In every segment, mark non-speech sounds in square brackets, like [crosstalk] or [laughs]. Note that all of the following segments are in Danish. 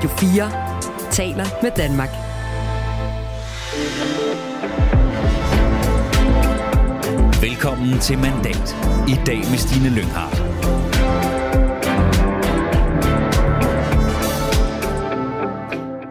Radio 4 taler med Danmark. Velkommen til Mandat. I dag med Stine Lynghardt.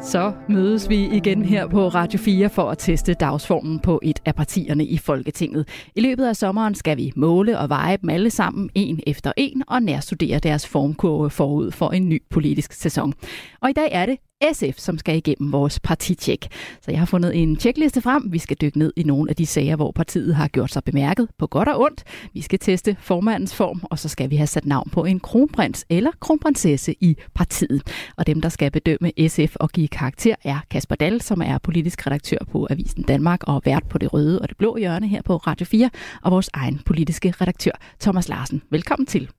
Så mødes vi igen her på Radio 4 for at teste dagsformen på et af partierne i Folketinget. I løbet af sommeren skal vi måle og veje dem alle sammen en efter en og nærstudere deres formkurve forud for en ny politisk sæson. Og i dag er det SF, som skal igennem vores partitjek. Så jeg har fundet en tjekliste frem. Vi skal dykke ned i nogle af de sager, hvor partiet har gjort sig bemærket på godt og ondt. Vi skal teste formandens form, og så skal vi have sat navn på en kronprins eller kronprinsesse i partiet. Og dem, der skal bedømme SF og give karakter, er Kasper Dahl, som er politisk redaktør på Avisen Danmark og vært på det røde og det blå hjørne her på Radio 4, og vores egen politiske redaktør, Thomas Larsen. Velkommen til.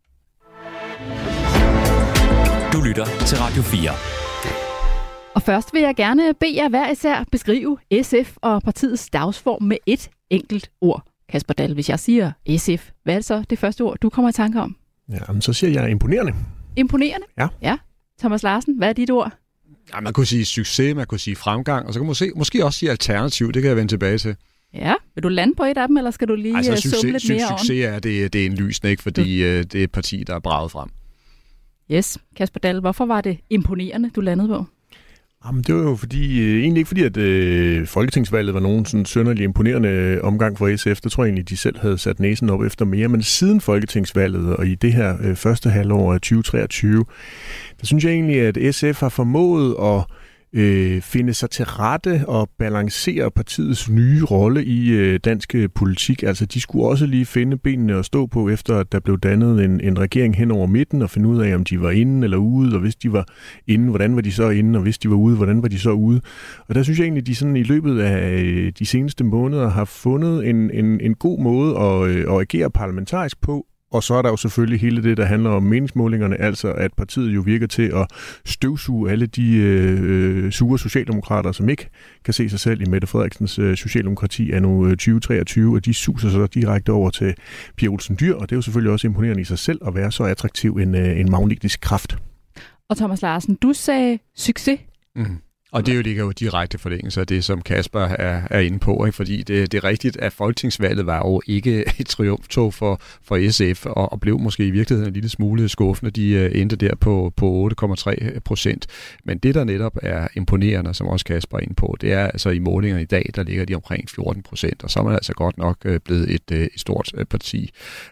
Du lytter til Radio 4. Og først vil jeg gerne bede jer hver især beskrive SF og partiets dagsform med et enkelt ord. Kasper Dahl, hvis jeg siger SF, hvad er det så det første ord, du kommer i tanke om? Ja, men så siger jeg imponerende. Imponerende? Ja. Ja. Thomas Larsen, hvad er dit ord? Ja, man kunne sige succes, man kunne sige fremgang, og så kan man måske, måske også sige alternativ, det kan jeg vende tilbage til. Ja, vil du lande på et af dem, eller skal du lige altså, øh, succes, summe lidt mere succes er, det, det er en lysende, ikke? fordi mm. det er et parti, der er braget frem. Yes, Kasper Dahl, hvorfor var det imponerende, du landede på? Jamen, det var jo fordi, øh, egentlig ikke fordi, at øh, folketingsvalget var nogen sådan sønderlig imponerende øh, omgang for SF. Det tror jeg egentlig, de selv havde sat næsen op efter mere. Men siden folketingsvalget og i det her øh, første halvår af 2023, der synes jeg egentlig, at SF har formået at øh, finde sig til rette og balancere partiets nye rolle i øh, dansk øh, politik. Altså, de skulle også lige finde benene at stå på, efter at der blev dannet en, en regering hen over midten, og finde ud af, om de var inde eller ude, og hvis de var inde, hvordan var de så inde, og hvis de var ude, hvordan var de så ude. Og der synes jeg egentlig, de sådan i løbet af øh, de seneste måneder har fundet en, en, en god måde at, øh, at agere parlamentarisk på, og så er der jo selvfølgelig hele det, der handler om meningsmålingerne, altså at partiet jo virker til at støvsuge alle de øh, sure socialdemokrater, som ikke kan se sig selv i Mette Frederiksens øh, socialdemokrati af nu 2023, og de suser så direkte over til Pia Olsen Dyr, og det er jo selvfølgelig også imponerende i sig selv at være så attraktiv en, øh, en magnetisk kraft. Og Thomas Larsen, du sagde succes. Mm. Og det er jo ligger jo direkte forlængelse af det, som Kasper er, er inde på, ikke? fordi det, det er rigtigt, at folketingsvalget var jo ikke [laughs] et triumftog for, for SF, og, og blev måske i virkeligheden en lille smule skuffende. De uh, endte der på, på 8,3 procent. Men det, der netop er imponerende, som også Kasper er inde på, det er altså i målingerne i dag, der ligger de omkring 14 procent, og så er man altså godt nok uh, blevet et, uh, et stort uh, parti.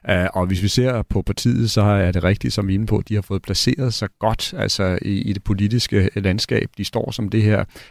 Uh, og hvis vi ser på partiet, så er det rigtigt, som vi er inde på, de har fået placeret sig godt altså i, i det politiske landskab. De står som det her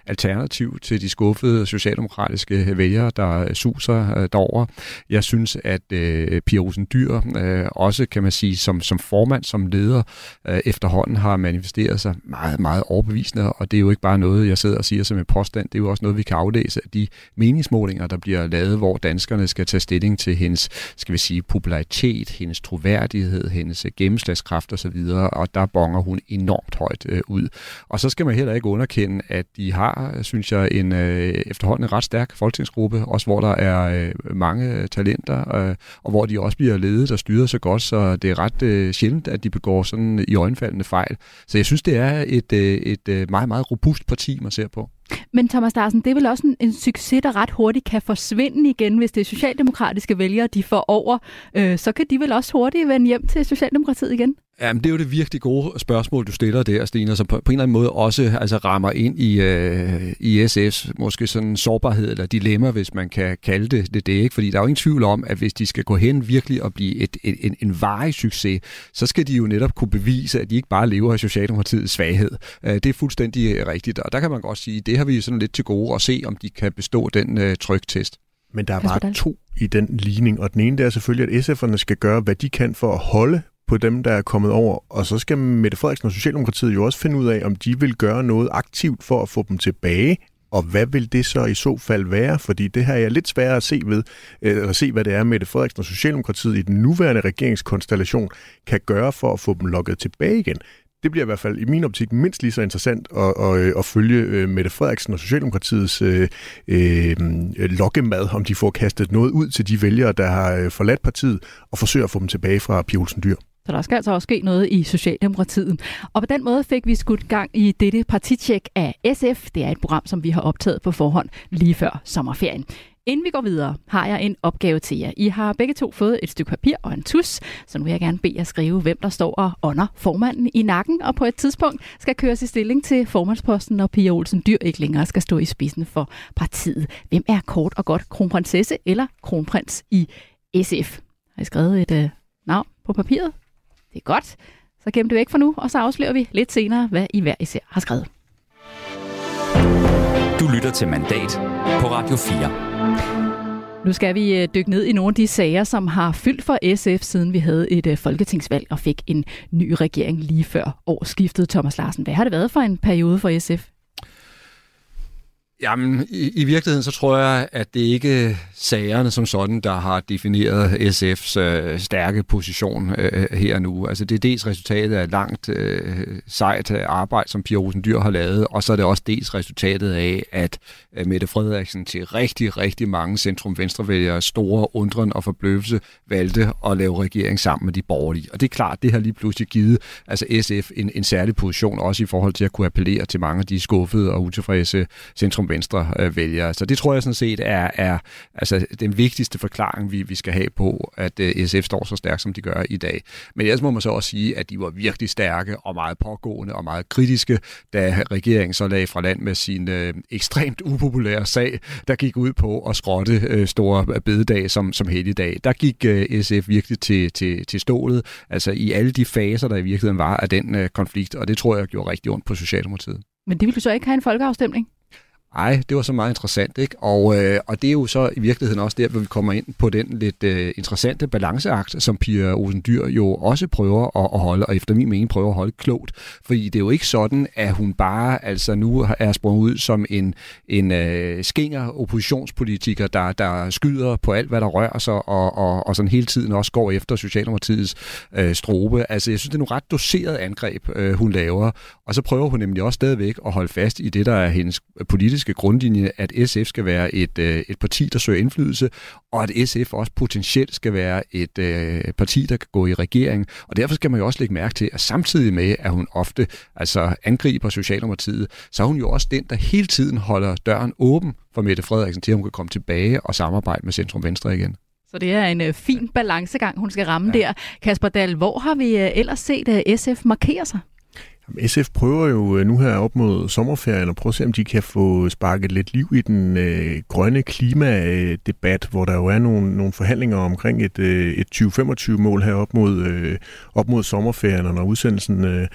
alternativ til de skuffede socialdemokratiske vælgere, der øh, suser øh, derover. Jeg synes, at øh, Pia Rosen Dyr øh, også, kan man sige, som, som formand, som leder, øh, efterhånden har manifesteret sig meget, meget overbevisende, og det er jo ikke bare noget, jeg sidder og siger som en påstand, det er jo også noget, vi kan aflæse af de meningsmålinger, der bliver lavet, hvor danskerne skal tage stilling til hendes, skal vi sige, popularitet, hendes troværdighed, hendes øh, gennemslagskraft osv., og der bonger hun enormt højt øh, ud. Og så skal man heller ikke underkende, at de har, synes jeg, en øh, efterhånden en ret stærk folketingsgruppe, også hvor der er øh, mange talenter, øh, og hvor de også bliver ledet og styret så godt, så det er ret øh, sjældent, at de begår sådan i øjenfaldende fejl. Så jeg synes, det er et, øh, et øh, meget, meget robust parti, man ser på. Men Thomas Larsen, det er vel også en, en succes, der ret hurtigt kan forsvinde igen, hvis det er socialdemokratiske vælgere, de får over. Øh, så kan de vel også hurtigt vende hjem til Socialdemokratiet igen? Jamen, det er jo det virkelig gode spørgsmål, du stiller der, Stine, som på, på en eller anden måde også altså, rammer ind i, øh, i SF's måske sådan sårbarhed eller dilemma, hvis man kan kalde det det, det ikke? Fordi der er jo ingen tvivl om, at hvis de skal gå hen virkelig og blive et, et, en, en varig succes, så skal de jo netop kunne bevise, at de ikke bare lever af Socialdemokratiets svaghed. Øh, det er fuldstændig rigtigt, og der kan man godt sige, det har vi sådan lidt til gode at se, om de kan bestå den øh, tryktest. Men der er bare to i den ligning, og den ene det er selvfølgelig, at SF'erne skal gøre, hvad de kan for at holde på dem, der er kommet over. Og så skal Mette Frederiksen og Socialdemokratiet jo også finde ud af, om de vil gøre noget aktivt for at få dem tilbage. Og hvad vil det så i så fald være? Fordi det her er lidt sværere at se ved, øh, at se, hvad det er, Mette Frederiksen og Socialdemokratiet i den nuværende regeringskonstellation kan gøre for at få dem lukket tilbage igen det bliver i hvert fald i min optik mindst lige så interessant at, at, øh, at følge øh, Mette Frederiksen og Socialdemokratiets øh, øh, lokkemad, om de får kastet noget ud til de vælgere, der har øh, forladt partiet, og forsøger at få dem tilbage fra Pia Olsen Dyr. Så der skal altså også ske noget i Socialdemokratiet. Og på den måde fik vi skudt gang i dette partitjek af SF. Det er et program, som vi har optaget på forhånd lige før sommerferien. Inden vi går videre, har jeg en opgave til jer. I har begge to fået et stykke papir og en tus, så nu vil jeg gerne bede jer skrive, hvem der står og ånder formanden i nakken, og på et tidspunkt skal køres i stilling til formandsposten, når Pia Olsen Dyr ikke længere skal stå i spidsen for partiet. Hvem er kort og godt kronprinsesse eller kronprins i SF? Har I skrevet et øh, navn på papiret? Det er godt. Så gem det væk for nu, og så afslører vi lidt senere, hvad I hver især har skrevet. Du lytter til Mandat på Radio 4. Nu skal vi øh, dykke ned i nogle af de sager, som har fyldt for SF, siden vi havde et øh, folketingsvalg og fik en ny regering lige før årsskiftet. Thomas Larsen, hvad har det været for en periode for SF? Jamen, i, i virkeligheden så tror jeg, at det ikke sagerne som sådan, der har defineret SF's øh, stærke position øh, her nu. Altså det er dels resultatet af langt øh, sejt øh, arbejde, som Pia Rosen Dyr har lavet, og så er det også dels resultatet af, at øh, Mette Frederiksen til rigtig, rigtig mange centrum-venstrevælgere store undren og forbløffelse valgte at lave regering sammen med de borgerlige. Og det er klart, det har lige pludselig givet altså SF en, en særlig position, også i forhold til at kunne appellere til mange af de skuffede og utilfredse centrum venstre øh, vælgere. Så det tror jeg sådan set er, er altså, den vigtigste forklaring, vi, vi skal have på, at øh, SF står så stærkt, som de gør i dag. Men ellers må man så også sige, at de var virkelig stærke og meget pågående og meget kritiske, da regeringen så lagde fra land med sin øh, ekstremt upopulære sag, der gik ud på at skrotte øh, store bededag som, som helligdag. Der gik øh, SF virkelig til, til, til stålet, altså i alle de faser, der i virkeligheden var af den øh, konflikt, og det tror jeg gjorde rigtig ondt på Socialdemokratiet. Men det ville du så ikke have en folkeafstemning? Ej, det var så meget interessant, ikke? Og, øh, og det er jo så i virkeligheden også der, hvor vi kommer ind på den lidt øh, interessante balanceakt, som Pia Olsen Dyr jo også prøver at, at holde, og efter min mening prøver at holde klogt. Fordi det er jo ikke sådan, at hun bare altså nu er sprunget ud som en, en øh, skinger oppositionspolitiker, der, der skyder på alt, hvad der rører sig, og, og, og sådan hele tiden også går efter Socialdemokratiets øh, strobe. Altså, jeg synes, det er nogle ret doseret angreb, øh, hun laver, og så prøver hun nemlig også stadigvæk at holde fast i det, der er hendes politiske politiske grundlinje, at SF skal være et, øh, et parti, der søger indflydelse, og at SF også potentielt skal være et øh, parti, der kan gå i regering. Og derfor skal man jo også lægge mærke til, at samtidig med, at hun ofte altså angriber Socialdemokratiet, så er hun jo også den, der hele tiden holder døren åben for Mette Frederiksen til, at hun kan komme tilbage og samarbejde med Centrum Venstre igen. Så det er en øh, fin balancegang, hun skal ramme ja. der. Kasper Dahl, hvor har vi øh, ellers set øh, SF markere sig? SF prøver jo øh, nu her op mod sommerferien at prøve at se, om de kan få sparket lidt liv i den øh, grønne klimadebat, hvor der jo er nogle, nogle forhandlinger omkring et, øh, et 2025-mål her op mod, øh, op mod sommerferien, og når udsendelsen øh,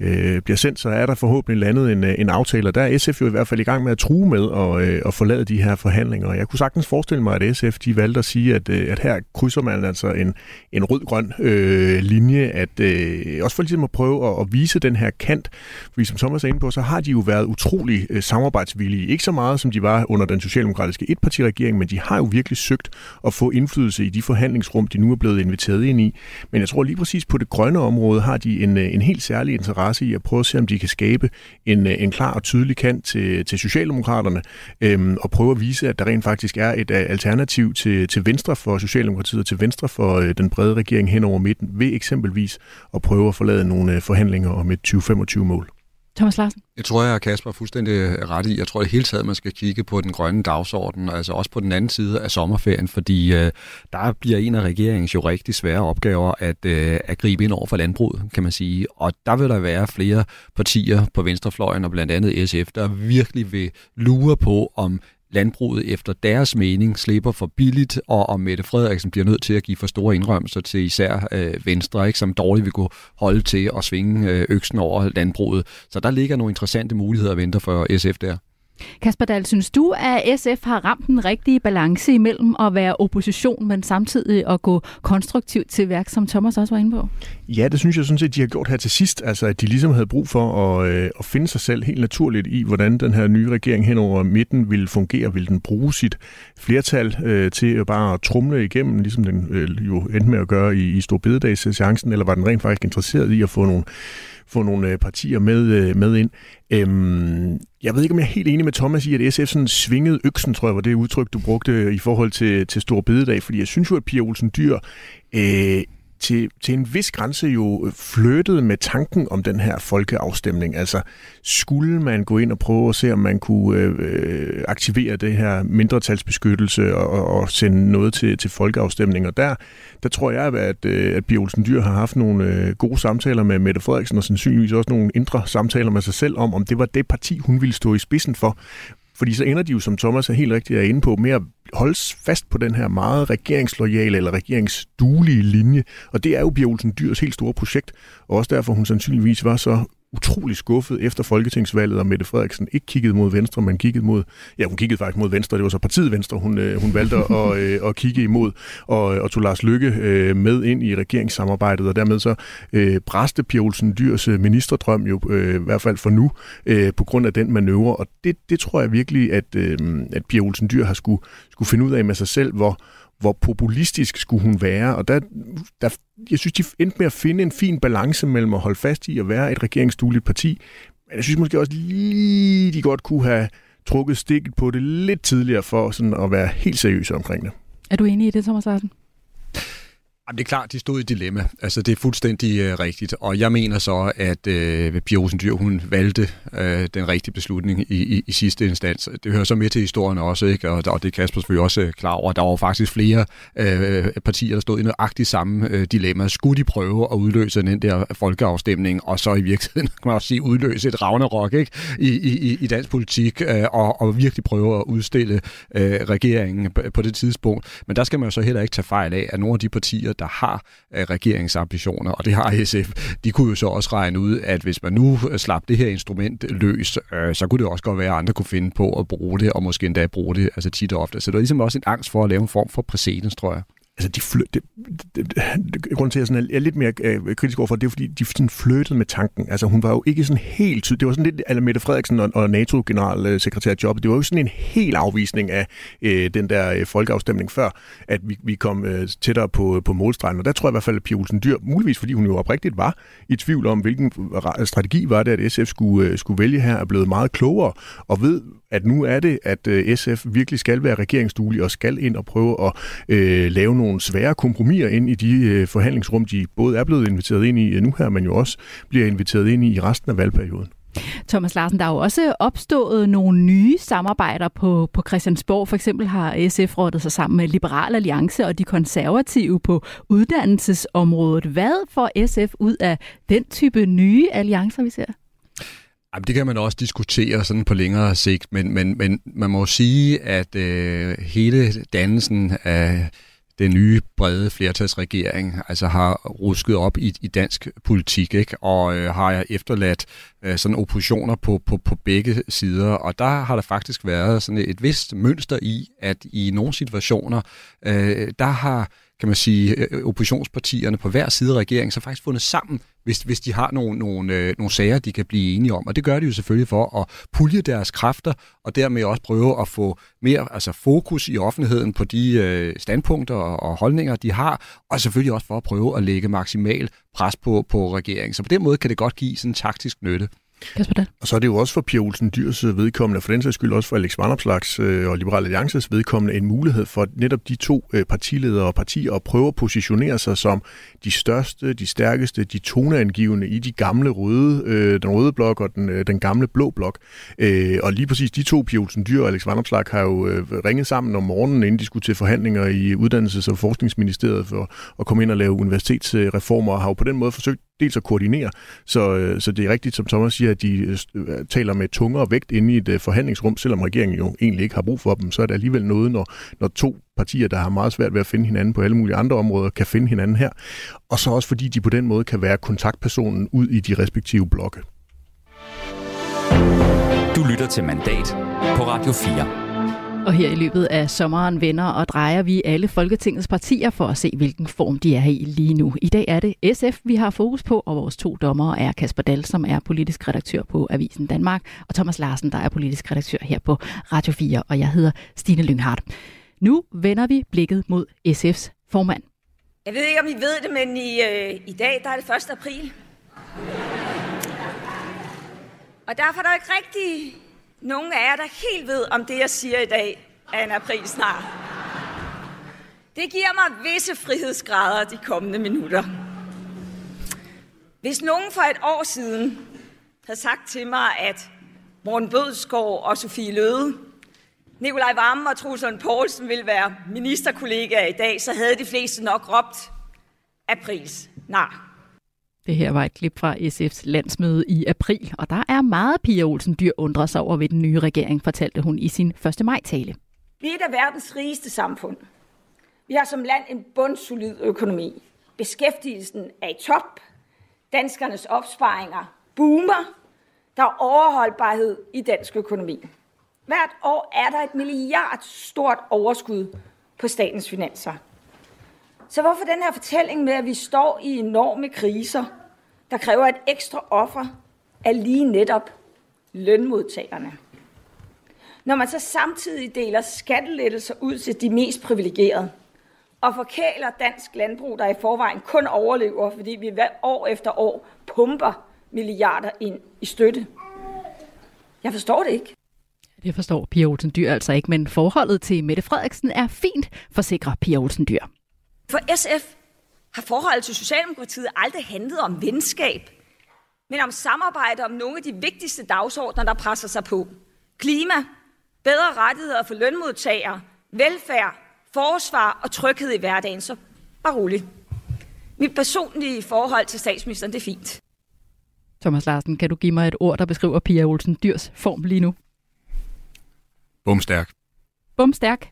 øh, bliver sendt, så er der forhåbentlig landet en, øh, en aftale, og der er SF jo i hvert fald i gang med at true med at, øh, at forlade de her forhandlinger. Jeg kunne sagtens forestille mig, at SF de valgte at sige, at, øh, at her krydser man altså en, en rød-grøn øh, linje, at øh, også for ligesom at prøve at, at vise den her markant. Fordi som Thomas er inde på, så har de jo været utrolig øh, samarbejdsvillige. Ikke så meget, som de var under den socialdemokratiske etpartiregering, men de har jo virkelig søgt at få indflydelse i de forhandlingsrum, de nu er blevet inviteret ind i. Men jeg tror lige præcis på det grønne område har de en, øh, en helt særlig interesse i at prøve at se, om de kan skabe en, øh, en klar og tydelig kant til, til Socialdemokraterne, øhm, og prøve at vise, at der rent faktisk er et øh, alternativ til, til venstre for Socialdemokratiet og til venstre for øh, den brede regering hen over midten, ved eksempelvis at prøve at forlade nogle øh, forhandlinger om et 20 25 mål. Thomas Larsen? Jeg tror, jeg Kasper er fuldstændig ret i. Jeg tror det hele taget, man skal kigge på den grønne dagsorden, altså også på den anden side af sommerferien, fordi øh, der bliver en af regeringens jo rigtig svære opgaver at, øh, at gribe ind over for landbruget, kan man sige. Og der vil der være flere partier på venstrefløjen, og blandt andet SF, der virkelig vil lure på, om landbruget efter deres mening slipper for billigt, og om Mette Frederiksen bliver nødt til at give for store indrømmelser til især øh, Venstre, ikke, som dårligt vil kunne holde til at svinge øh, øksen over landbruget. Så der ligger nogle interessante muligheder at vente for SF der. Kasper Dahl, synes du, at SF har ramt den rigtige balance imellem at være opposition, men samtidig at gå konstruktivt til værk, som Thomas også var inde på? Ja, det synes jeg sådan set, de har gjort her til sidst. Altså, at de ligesom havde brug for at, øh, at finde sig selv helt naturligt i, hvordan den her nye regering hen over midten ville fungere. Vil den bruge sit flertal øh, til at trumle igennem, ligesom den øh, jo endte med at gøre i, i Storbededagsseancen, eller var den rent faktisk interesseret i at få nogle få nogle øh, partier med, øh, med ind. Øhm, jeg ved ikke, om jeg er helt enig med Thomas i, at SF sådan svingede øksen, tror jeg var det udtryk, du brugte øh, i forhold til, til Stor Bededag, fordi jeg synes jo, at Pia Olsen Dyr øh, til, til en vis grænse jo øh, flyttede med tanken om den her folkeafstemning. Altså, skulle man gå ind og prøve at se, om man kunne øh, øh aktivere det her mindretalsbeskyttelse og, og, sende noget til, til folkeafstemning. Og der, der tror jeg, at, øh, at Pia Olsen Dyr har haft nogle øh, gode samtaler med Mette Frederiksen, og sandsynligvis også nogle indre samtaler med sig selv om, om det var det parti, hun ville stå i spidsen for. Fordi så ender de jo, som Thomas er helt rigtigt er inde på, med at holdes fast på den her meget regeringsloyale eller regeringsduelige linje. Og det er jo Pia Olsen Dyrs helt store projekt, og også derfor hun sandsynligvis var så utrolig skuffet efter folketingsvalget, og Mette Frederiksen ikke kiggede mod Venstre, men kiggede mod, ja, hun kiggede faktisk mod Venstre, det var så partiet Venstre, hun, øh, hun valgte at, øh, at kigge imod, og, og tog Lars Lykke øh, med ind i regeringssamarbejdet, og dermed så øh, bræste Pia Olsen Dyrs øh, ministerdrøm jo, øh, i hvert fald for nu, øh, på grund af den manøvre, og det, det tror jeg virkelig, at, øh, at Pia Olsen Dyr har skulle, skulle finde ud af med sig selv, hvor, hvor populistisk skulle hun være, og der, der, jeg synes, de endte med at finde en fin balance mellem at holde fast i at være et regeringsdueligt parti, men jeg synes måske også lige, de godt kunne have trukket stikket på det lidt tidligere for sådan at være helt seriøse omkring det. Er du enig i det, Thomas Larsen? Jamen, det er klart, de stod i dilemma. Altså, det er fuldstændig øh, rigtigt. Og jeg mener så, at øh, Pia Rosendyr, hun valgte øh, den rigtige beslutning i, i, i sidste instans. Det hører så med til historien også, ikke? Og, og det er Kasper selvfølgelig også øh, klar over. Der var faktisk flere øh, partier, der stod i nøjagtigt samme øh, dilemma. Skulle de prøve at udløse den der folkeafstemning, og så i virkeligheden, [laughs] kan man også sige, udløse et ragnarok ikke? I, i, i dansk politik, øh, og, og virkelig prøve at udstille øh, regeringen på det tidspunkt. Men der skal man jo så heller ikke tage fejl af, at nogle af de partier, der har øh, regeringsambitioner, og det har SF, de kunne jo så også regne ud, at hvis man nu øh, slap det her instrument løs, øh, så kunne det også godt være, at andre kunne finde på at bruge det, og måske endda bruge det altså tit og ofte. Så det er ligesom også en angst for at lave en form for præcedens, tror jeg altså de fly, det, det, det, grunden til, at jeg sådan er, er lidt mere øh, kritisk overfor, det er fordi, de sådan flyttede med tanken. Altså hun var jo ikke sådan helt tydelig. Det var sådan lidt, eller Mette Frederiksen og, og NATO-generalsekretær job, det var jo sådan en helt afvisning af øh, den der øh, folkeafstemning før, at vi, vi kom øh, tættere på, på målstregen. Og der tror jeg i hvert fald, at Pia Olsen Dyr, muligvis fordi hun jo oprigtigt var i tvivl om, hvilken strategi var det, at SF skulle, øh, skulle vælge her, er blevet meget klogere og ved, at nu er det, at øh, SF virkelig skal være regeringsduelig og skal ind og prøve at øh, lave nogle svære kompromiser ind i de øh, forhandlingsrum, de både er blevet inviteret ind i øh, nu her, men jo også bliver inviteret ind i resten af valgperioden. Thomas Larsen, der er jo også opstået nogle nye samarbejder på, på Christiansborg. For eksempel har SF rådet sig sammen med Liberal Alliance og de konservative på uddannelsesområdet. Hvad får SF ud af den type nye alliancer, vi ser? Jamen, det kan man også diskutere sådan på længere sigt, men, men, men man må sige, at øh, hele dannelsen af den nye brede flertalsregering altså har rusket op i, i dansk politik, ikke? og øh, har efterladt øh, sådan oppositioner på, på, på begge sider. Og der har der faktisk været sådan et vist mønster i, at i nogle situationer, øh, der har kan man sige, øh, oppositionspartierne på hver side af regeringen, så faktisk fundet sammen, hvis, hvis de har nogle, nogle, øh, nogle sager, de kan blive enige om. Og det gør de jo selvfølgelig for at pulje deres kræfter, og dermed også prøve at få mere altså fokus i offentligheden på de øh, standpunkter og, og holdninger, de har, og selvfølgelig også for at prøve at lægge maksimal pres på, på regeringen. Så på den måde kan det godt give sådan en taktisk nytte. Kasper Og så er det jo også for Pia Olsen Dyrs øh, vedkommende, for den sags skyld også for Alex Vanopslags øh, og Liberal Alliances vedkommende, en mulighed for netop de to øh, partiledere og partier at prøve at positionere sig som de største, de stærkeste, de toneangivende i de gamle røde, den røde blok og den, den gamle blå blok. Og lige præcis de to, Pia Olsen Dyr og Alex Vanopslag, har jo ringet sammen om morgenen, inden de skulle til forhandlinger i Uddannelses- og Forskningsministeriet for at komme ind og lave universitetsreformer, og har jo på den måde forsøgt dels at koordinere. Så, øh, så det er rigtigt, som Thomas siger, at de øh, øh, taler med tungere vægt inde i et forhandlingsrum, selvom regeringen jo egentlig ikke har brug for dem, så er det alligevel noget, når, når to partier, der har meget svært ved at finde hinanden på alle mulige andre områder, kan finde hinanden her. Og så også fordi de på den måde kan være kontaktpersonen ud i de respektive blokke. Du lytter til Mandat på Radio 4. Og her i løbet af sommeren vender og drejer vi alle Folketingets partier for at se, hvilken form de er i lige nu. I dag er det SF, vi har fokus på, og vores to dommere er Kasper Dahl, som er politisk redaktør på Avisen Danmark, og Thomas Larsen, der er politisk redaktør her på Radio 4, og jeg hedder Stine Lynghardt. Nu vender vi blikket mod SF's formand. Jeg ved ikke, om I ved det, men i, øh, i dag der er det 1. april. Og derfor er der ikke rigtig nogen af jer, der helt ved, om det, jeg siger i dag, er en aprilsnart. Det giver mig visse frihedsgrader de kommende minutter. Hvis nogen for et år siden havde sagt til mig, at Morten Bødskov og Sofie Løde, Nikolaj Vammen og Truslund Poulsen ville være ministerkollegaer i dag, så havde de fleste nok råbt aprils nej. Det her var et klip fra SF's landsmøde i april, og der er meget Pia Olsen Dyr undrer sig over ved den nye regering, fortalte hun i sin 1. maj-tale. Vi er et af verdens rigeste samfund. Vi har som land en bundsolid økonomi. Beskæftigelsen er i top. Danskernes opsparinger boomer. Der er overholdbarhed i dansk økonomi. Hvert år er der et milliard stort overskud på statens finanser. Så hvorfor den her fortælling med, at vi står i enorme kriser, der kræver et ekstra offer af lige netop lønmodtagerne? Når man så samtidig deler skattelettelser ud til de mest privilegerede, og forkæler dansk landbrug, der i forvejen kun overlever, fordi vi år efter år pumper milliarder ind i støtte. Jeg forstår det ikke. Det forstår Pia Olsen Dyr altså ikke, men forholdet til Mette Frederiksen er fint, forsikrer Pia Olsen Dyr. For SF har forholdet til Socialdemokratiet aldrig handlet om venskab, men om samarbejde om nogle af de vigtigste dagsordner, der presser sig på. Klima, bedre rettigheder for lønmodtagere, velfærd, forsvar og tryghed i hverdagen. Så bare roligt. Mit personlige forhold til statsministeren, det er fint. Thomas Larsen, kan du give mig et ord, der beskriver Pia Olsen Dyrs form lige nu? Bumstærk. Bumstærk?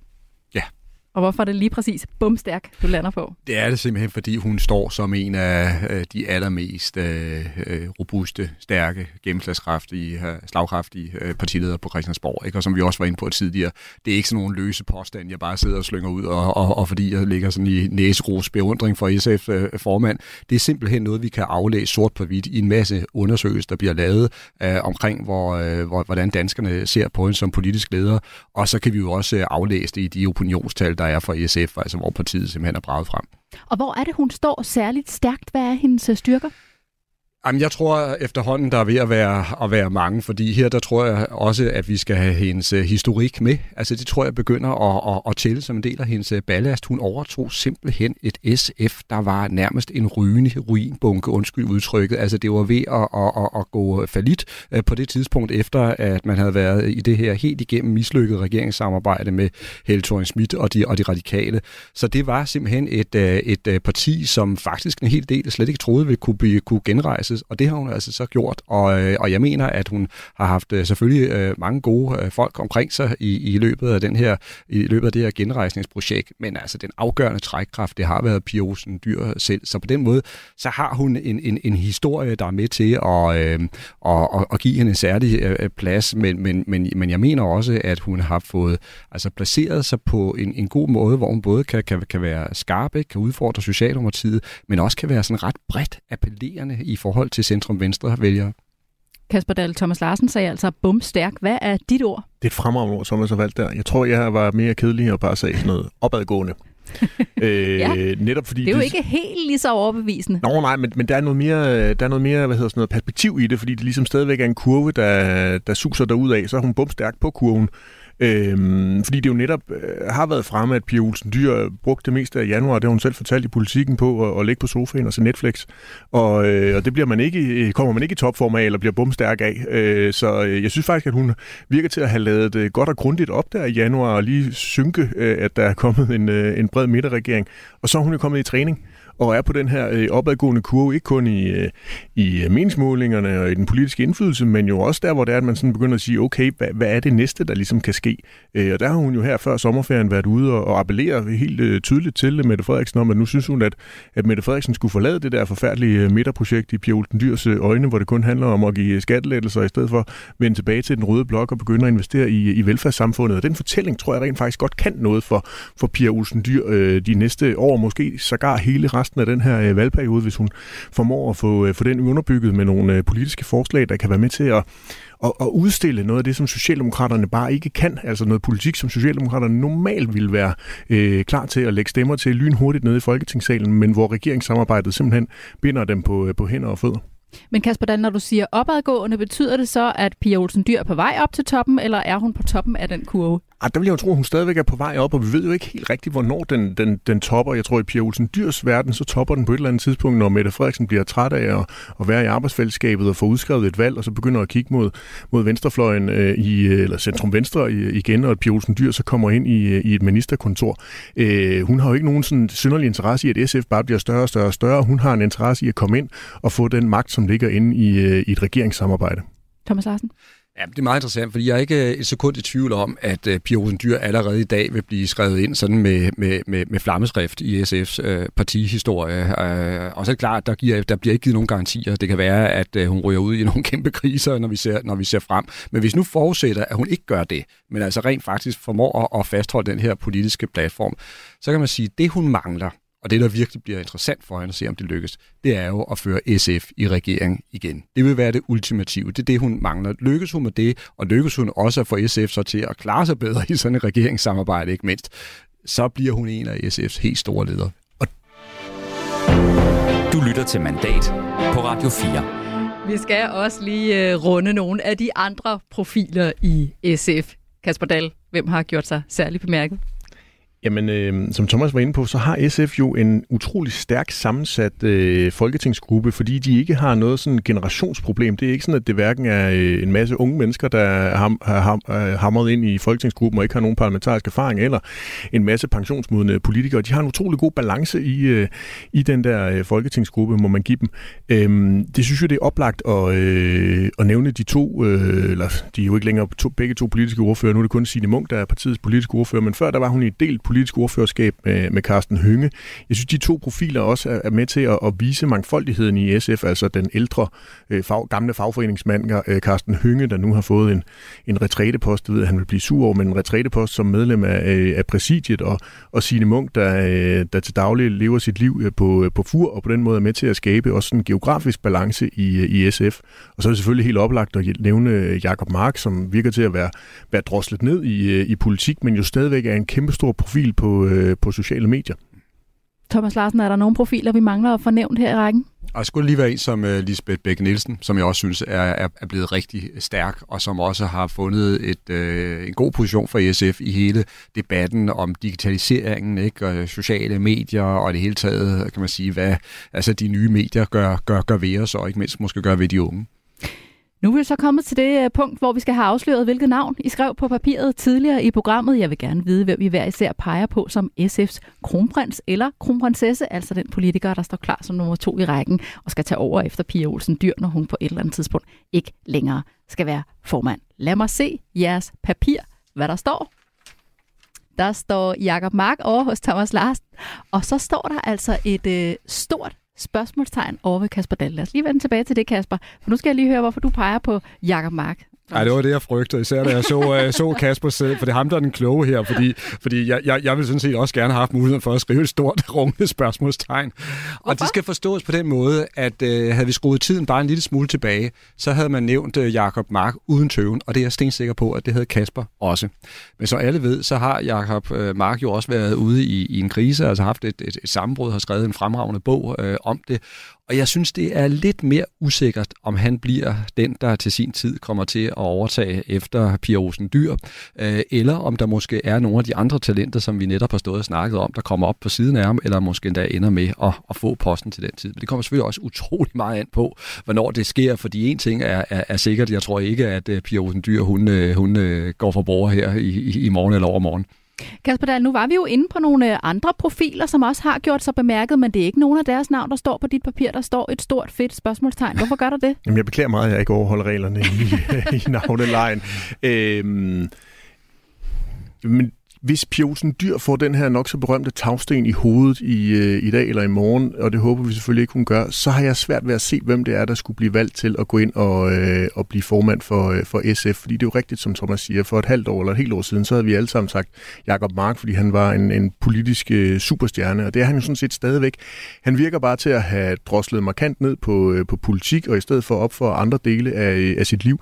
Og hvorfor er det lige præcis bumstærk, du lander på? Det er det simpelthen, fordi hun står som en af øh, de allermest øh, øh, robuste, stærke, gennemslagskraftige, øh, slagkraftige øh, partiledere på Christiansborg. Ikke? Og som vi også var inde på tidligere, det er ikke sådan nogle løse påstand, jeg bare sidder og slynger ud, og, og, og fordi jeg ligger sådan i næseros beundring for SF-formand. Øh, det er simpelthen noget, vi kan aflæse sort på hvidt i en masse undersøgelser, der bliver lavet øh, omkring, hvor, øh, hvor, hvordan danskerne ser på hende som politisk leder. Og så kan vi jo også aflæse det i de opinionstal, der er for SF, altså hvor partiet simpelthen er braget frem. Og hvor er det, hun står særligt stærkt? Hvad er hendes øh, styrker? Jamen, jeg tror efterhånden, der er ved at være, at være mange, fordi her der tror jeg også, at vi skal have hendes øh, historik med. Altså det tror jeg begynder at, at, at tælle som en del af hendes øh, ballast. Hun overtog simpelthen et SF, der var nærmest en rygende ruinbunke, undskyld udtrykket. Altså det var ved at, at, at, at gå falit øh, på det tidspunkt, efter at man havde været i det her helt igennem mislykket regeringssamarbejde med Helle thorning Schmidt og de, og de radikale. Så det var simpelthen et, et parti, som faktisk en hel del slet ikke troede ville kunne, blive, kunne genrejse United, og det har hun altså så gjort, og, øh, og jeg mener, at hun har haft øh, selvfølgelig øh, mange gode øh, folk omkring sig i, i løbet af den her i løbet af det her genrejsningsprojekt, men altså den afgørende trækkraft, det har været Pia Olsen Dyr selv, så på den måde, så har hun en, en, en historie, der er med til at, øh, og, og, og give hende en særlig øh, øh, plads, men, men, men, men jeg mener også, at hun har fået altså placeret sig på en, en god måde, hvor hun både kan, kan, kan være skarp, kan udfordre Socialdemokratiet, men også kan være sådan ret bredt appellerende i forhold forhold til centrum-venstre vælgere. Kasper Dahl Thomas Larsen sagde altså bumstærk. Hvad er dit ord? Det er et fremragende ord, Thomas har valgt der. Jeg tror, jeg var mere kedelig og bare sagde sådan noget opadgående. [laughs] øh, ja. netop fordi det er jo det, ikke helt lige så overbevisende. Nå nej, men, men der er noget mere, der er noget mere hvad hedder sådan noget, perspektiv i det, fordi det ligesom stadigvæk er en kurve, der, der suser derud af, så er hun bumstærk på kurven. Øhm, fordi det jo netop øh, har været fremme, at Pia Olsen Dyr brugte det meste af januar, det har hun selv fortalt i politikken på, at, at ligge på sofaen og se Netflix. Og, øh, og det bliver man ikke, øh, kommer man ikke i topform af, eller bliver bumstærk af. Øh, så øh, jeg synes faktisk, at hun virker til at have lavet det godt og grundigt op der i januar, og lige synke, øh, at der er kommet en, øh, en bred midterregering. Og så er hun jo kommet i træning og er på den her øh, opadgående kurve, ikke kun i, øh, i øh, meningsmålingerne og i den politiske indflydelse, men jo også der, hvor det er, at man sådan begynder at sige, okay, hvad, hvad er det næste, der ligesom kan ske? Øh, og der har hun jo her før sommerferien været ude og, og appellere helt øh, tydeligt til Mette Frederiksen om, at nu synes hun, at, at Mette Frederiksen skulle forlade det der forfærdelige øh, midterprojekt i Pia Olsen Dyrs øh, øjne, hvor det kun handler om at give skattelettelser, i stedet for at vende tilbage til den røde blok og begynde at investere i, i velfærdssamfundet. Og den fortælling tror jeg rent faktisk godt kan noget for, for Pia Olsen Dyr øh, de næste år, måske sågar hele resten resten af den her øh, valgperiode, hvis hun formår at få, øh, få den underbygget med nogle øh, politiske forslag, der kan være med til at, at, at udstille noget af det, som Socialdemokraterne bare ikke kan. Altså noget politik, som Socialdemokraterne normalt ville være øh, klar til at lægge stemmer til lynhurtigt nede i Folketingssalen, men hvor regeringssamarbejdet simpelthen binder dem på, på hænder og fødder. Men Kasper Dan, når du siger opadgående, betyder det så, at Pia Olsen Dyr er på vej op til toppen, eller er hun på toppen af den kurve? Ah, der vil jeg jo tro, at hun stadigvæk er på vej op, og vi ved jo ikke helt rigtigt, hvornår den, den, den topper. Jeg tror, i Pia Olsen Dyrs verden, så topper den på et eller andet tidspunkt, når Mette Frederiksen bliver træt af at, at være i arbejdsfællesskabet og få udskrevet et valg, og så begynder at kigge mod, mod venstrefløjen øh, i, øh, eller centrum venstre igen, og Pia Olsen Dyr så kommer ind i, øh, i et ministerkontor. Øh, hun har jo ikke nogen sådan synderlig interesse i, at SF bare bliver større og større og større. Hun har en interesse i at komme ind og få den magt, som ligger inde i, øh, i et regeringssamarbejde. Thomas Larsen? Ja, det er meget interessant, fordi jeg er ikke øh, et sekund i tvivl om, at øh, Pia Dyr allerede i dag vil blive skrevet ind sådan med, med, med, med flammeskrift i SF's øh, partihistorie. Øh, og så er det klart, der, giver, der bliver ikke givet nogen garantier. Det kan være, at øh, hun ryger ud i [laughs] nogle kæmpe kriser, når vi, ser, når vi ser frem. Men hvis nu forudsætter, at hun ikke gør det, men altså rent faktisk formår at, at fastholde den her politiske platform, så kan man sige, at det hun mangler, og det, der virkelig bliver interessant for hende at se, om det lykkes, det er jo at føre SF i regering igen. Det vil være det ultimative. Det er det, hun mangler. Lykkes hun med det, og lykkes hun også at få SF så til at klare sig bedre i sådan et regeringssamarbejde, ikke mindst, så bliver hun en af SF's helt store ledere. Og... Du lytter til Mandat på Radio 4. Vi skal også lige uh, runde nogle af de andre profiler i SF. Kasper Dahl, hvem har gjort sig særligt bemærket? Jamen, øh, som Thomas var inde på, så har SF jo en utrolig stærk sammensat øh, folketingsgruppe, fordi de ikke har noget sådan generationsproblem. Det er ikke sådan, at det hverken er øh, en masse unge mennesker, der har, har, har øh, hamret ind i folketingsgruppen og ikke har nogen parlamentarisk erfaring, eller en masse pensionsmodne politikere. De har en utrolig god balance i, øh, i den der øh, folketingsgruppe, må man give dem. Øh, det synes jeg, det er oplagt at, øh, at nævne de to, øh, eller de er jo ikke længere to, begge to politiske ordfører, nu er det kun Signe Munk, der er partiets politiske ordfører, men før der var hun i et delt politisk ordførerskab med, med Carsten Hynge. Jeg synes, de to profiler også er, er med til at, at vise mangfoldigheden i SF, altså den ældre, øh, fag, gamle fagforeningsmand øh, Carsten Hynge, der nu har fået en, en retrætepost, det ved han vil blive sur over, men en retrætepost som medlem af, øh, af præsidiet, og, og Signe Munk, der, øh, der til daglig lever sit liv øh, på, øh, på fur, og på den måde er med til at skabe også en geografisk balance i, øh, i SF. Og så er det selvfølgelig helt oplagt at nævne Jakob Mark, som virker til at være, være droslet ned i, i politik, men jo stadigvæk er en kæmpestor profil profil på, øh, på sociale medier. Thomas Larsen, er der nogle profiler, vi mangler at få nævnt her i rækken? Og skulle lige være en som uh, Lisbeth Bæk Nielsen, som jeg også synes er, er, er blevet rigtig stærk, og som også har fundet et, uh, en god position for SF i hele debatten om digitaliseringen, ikke? og sociale medier, og det hele taget, kan man sige, hvad altså, de nye medier gør, gør, gør ved os, og ikke mindst måske gør ved de unge. Nu er vi så kommet til det øh, punkt, hvor vi skal have afsløret, hvilket navn I skrev på papiret tidligere i programmet. Jeg vil gerne vide, hvem I hver især peger på som SF's kronprins eller kronprinsesse, altså den politiker, der står klar som nummer to i rækken og skal tage over efter Pia Olsen Dyr, når hun på et eller andet tidspunkt ikke længere skal være formand. Lad mig se jeres papir, hvad der står. Der står Jakob Mark over hos Thomas Larsen, og så står der altså et øh, stort spørgsmålstegn over ved Kasper Dahl. Lad os lige vende tilbage til det, Kasper. For nu skal jeg lige høre, hvorfor du peger på Jakob Mark. Nej, det var det, jeg frygtede, især da jeg så, uh, så Kasper sidde, for det er ham, der er den kloge her, fordi, fordi jeg, jeg, jeg vil sådan set også gerne have haft muligheden for at skrive et stort, [laughs] rungende spørgsmålstegn. Hvorfor? Og det skal forstås på den måde, at uh, havde vi skruet tiden bare en lille smule tilbage, så havde man nævnt uh, Jakob Mark uden tøven, og det er jeg stensikker på, at det havde Kasper også. Men som alle ved, så har Jakob uh, Mark jo også været ude i, i en krise, altså haft et, et, et sammenbrud, har skrevet en fremragende bog uh, om det, og jeg synes, det er lidt mere usikkert, om han bliver den, der til sin tid kommer til at overtage efter Pia Rosen Dyr, øh, eller om der måske er nogle af de andre talenter, som vi netop har stået og snakket om, der kommer op på siden af ham, eller måske endda ender med at, at få posten til den tid. Men det kommer selvfølgelig også utrolig meget an på, hvornår det sker, fordi en ting er, er, er sikkert, jeg tror ikke, at øh, Pia Rosen Dyr, hun, øh, hun øh, går for borger her i, i morgen eller overmorgen. Kasper Dahl, nu var vi jo inde på nogle øh, andre profiler, som også har gjort sig bemærket, men det er ikke nogen af deres navn, der står på dit papir. Der står et stort, fedt spørgsmålstegn. Hvorfor gør der det? Jamen, jeg beklager meget, at jeg ikke overholder reglerne i, [laughs] i navnelejen. Øhm, men hvis Piosen Dyr får den her nok så berømte tagsten i hovedet i, øh, i dag eller i morgen, og det håber vi selvfølgelig ikke, hun gør, så har jeg svært ved at se, hvem det er, der skulle blive valgt til at gå ind og, øh, og blive formand for, øh, for SF. Fordi det er jo rigtigt, som Thomas siger, for et halvt år eller et helt år siden, så havde vi alle sammen sagt Jakob Mark, fordi han var en, en politisk øh, superstjerne, og det er han jo sådan set stadigvæk. Han virker bare til at have droslet markant ned på, øh, på politik, og i stedet for op for andre dele af, øh, af sit liv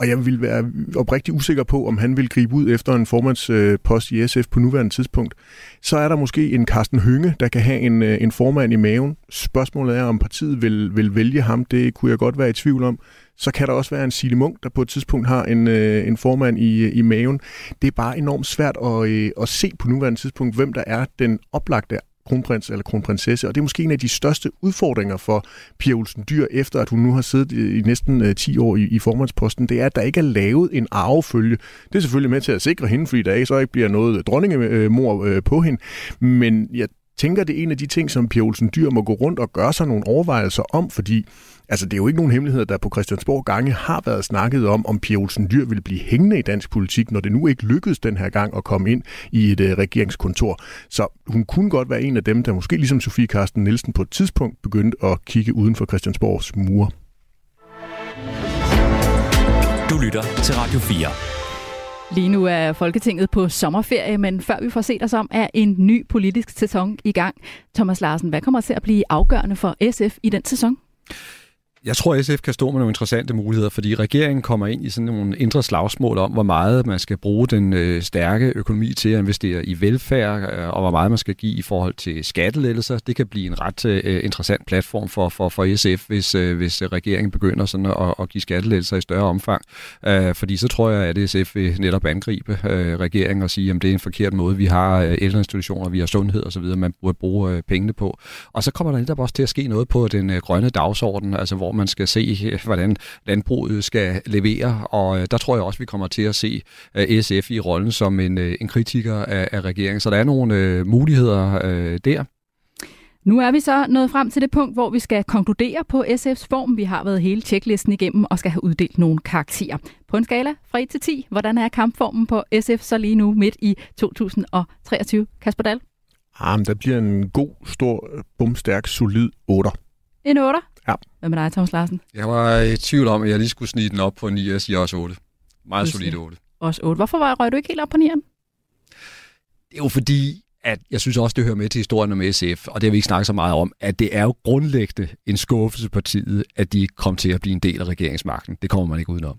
og jeg vil være oprigtig usikker på, om han vil gribe ud efter en formandspost i SF på nuværende tidspunkt. Så er der måske en Carsten Hynge, der kan have en, øh, en formand i maven. Spørgsmålet er, om partiet vil, vil vælge ham. Det kunne jeg godt være i tvivl om. Så kan der også være en Sile Munk, der på et tidspunkt har en, øh, en formand i, i maven. Det er bare enormt svært at, øh, at se på nuværende tidspunkt, hvem der er den oplagte kronprins eller kronprinsesse, og det er måske en af de største udfordringer for Pia Olsen Dyr, efter at hun nu har siddet i, næsten øh, 10 år i, i formandsposten, det er, at der ikke er lavet en arvefølge. Det er selvfølgelig med til at sikre hende, fordi der ikke så ikke bliver noget dronningemor øh, på hende, men jeg tænker, det er en af de ting, som Pia Olsen Dyr må gå rundt og gøre sig nogle overvejelser om, fordi altså, det er jo ikke nogen hemmelighed, der på Christiansborg gange har været snakket om, om Pia Olsen Dyr ville blive hængende i dansk politik, når det nu ikke lykkedes den her gang at komme ind i et uh, regeringskontor. Så hun kunne godt være en af dem, der måske ligesom Sofie Karsten Nielsen på et tidspunkt begyndte at kigge uden for Christiansborgs mure. Du lytter til Radio 4. Lige nu er Folketinget på sommerferie, men før vi får set os om, er en ny politisk sæson i gang. Thomas Larsen, hvad kommer til at blive afgørende for SF i den sæson? Jeg tror, SF kan stå med nogle interessante muligheder, fordi regeringen kommer ind i sådan nogle indre slagsmål om, hvor meget man skal bruge den øh, stærke økonomi til at investere i velfærd, øh, og hvor meget man skal give i forhold til skattelettelser. Det kan blive en ret øh, interessant platform for, for, for SF, hvis, øh, hvis regeringen begynder sådan at, at give skattelettelser i større omfang. Øh, fordi så tror jeg, at SF vil netop angribe øh, regeringen og sige, at det er en forkert måde. Vi har øh, ældreinstitutioner, vi har sundhed osv., man burde bruge øh, pengene på. Og så kommer der netop også til at ske noget på den øh, grønne dagsorden, altså hvor man skal se, [laughs] hvordan landbruget skal levere, og øh, der tror jeg også, vi kommer til at se øh, SF i rollen som en, øh, en kritiker af, af regeringen. Så der er nogle muligheder der. Nu er vi så nået frem til det punkt, hvor vi skal konkludere på SF's form. Vi har været hele checklisten igennem og skal have uddelt nogle karakterer. På en skala fra 1 til 10, hvordan er kampformen på SF så lige nu midt i 2023? Kasper Dahl? Ah, der bliver en god, stor, bumstærk, solid 8. En 8? Ja. Hvad med dig, Thomas Larsen? Jeg var i tvivl om, at jeg lige skulle snige den op på 9. Jeg siger også 8. Meget solid 8. Også 8. Hvorfor var, røg du ikke helt op på 9'eren? Det er jo fordi, at jeg synes også, det hører med til historien om SF, og det har vi ikke snakket så meget om, at det er jo grundlæggende en skuffelse partiet, at de kom til at blive en del af regeringsmagten. Det kommer man ikke udenom.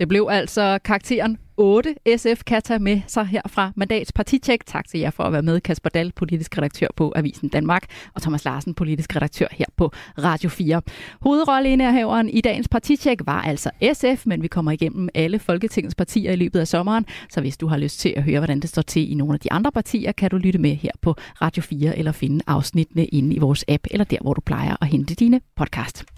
Det blev altså karakteren 8. SF kan tage med sig her fra Mandats Partitjek. Tak til jer for at være med. Kasper Dahl, politisk redaktør på Avisen Danmark, og Thomas Larsen, politisk redaktør her på Radio 4. Hovedrolleindehaveren i dagens Partitjek var altså SF, men vi kommer igennem alle Folketingets partier i løbet af sommeren. Så hvis du har lyst til at høre, hvordan det står til i nogle af de andre partier, kan du lytte med her på Radio 4 eller finde afsnittene inde i vores app eller der, hvor du plejer at hente dine podcast.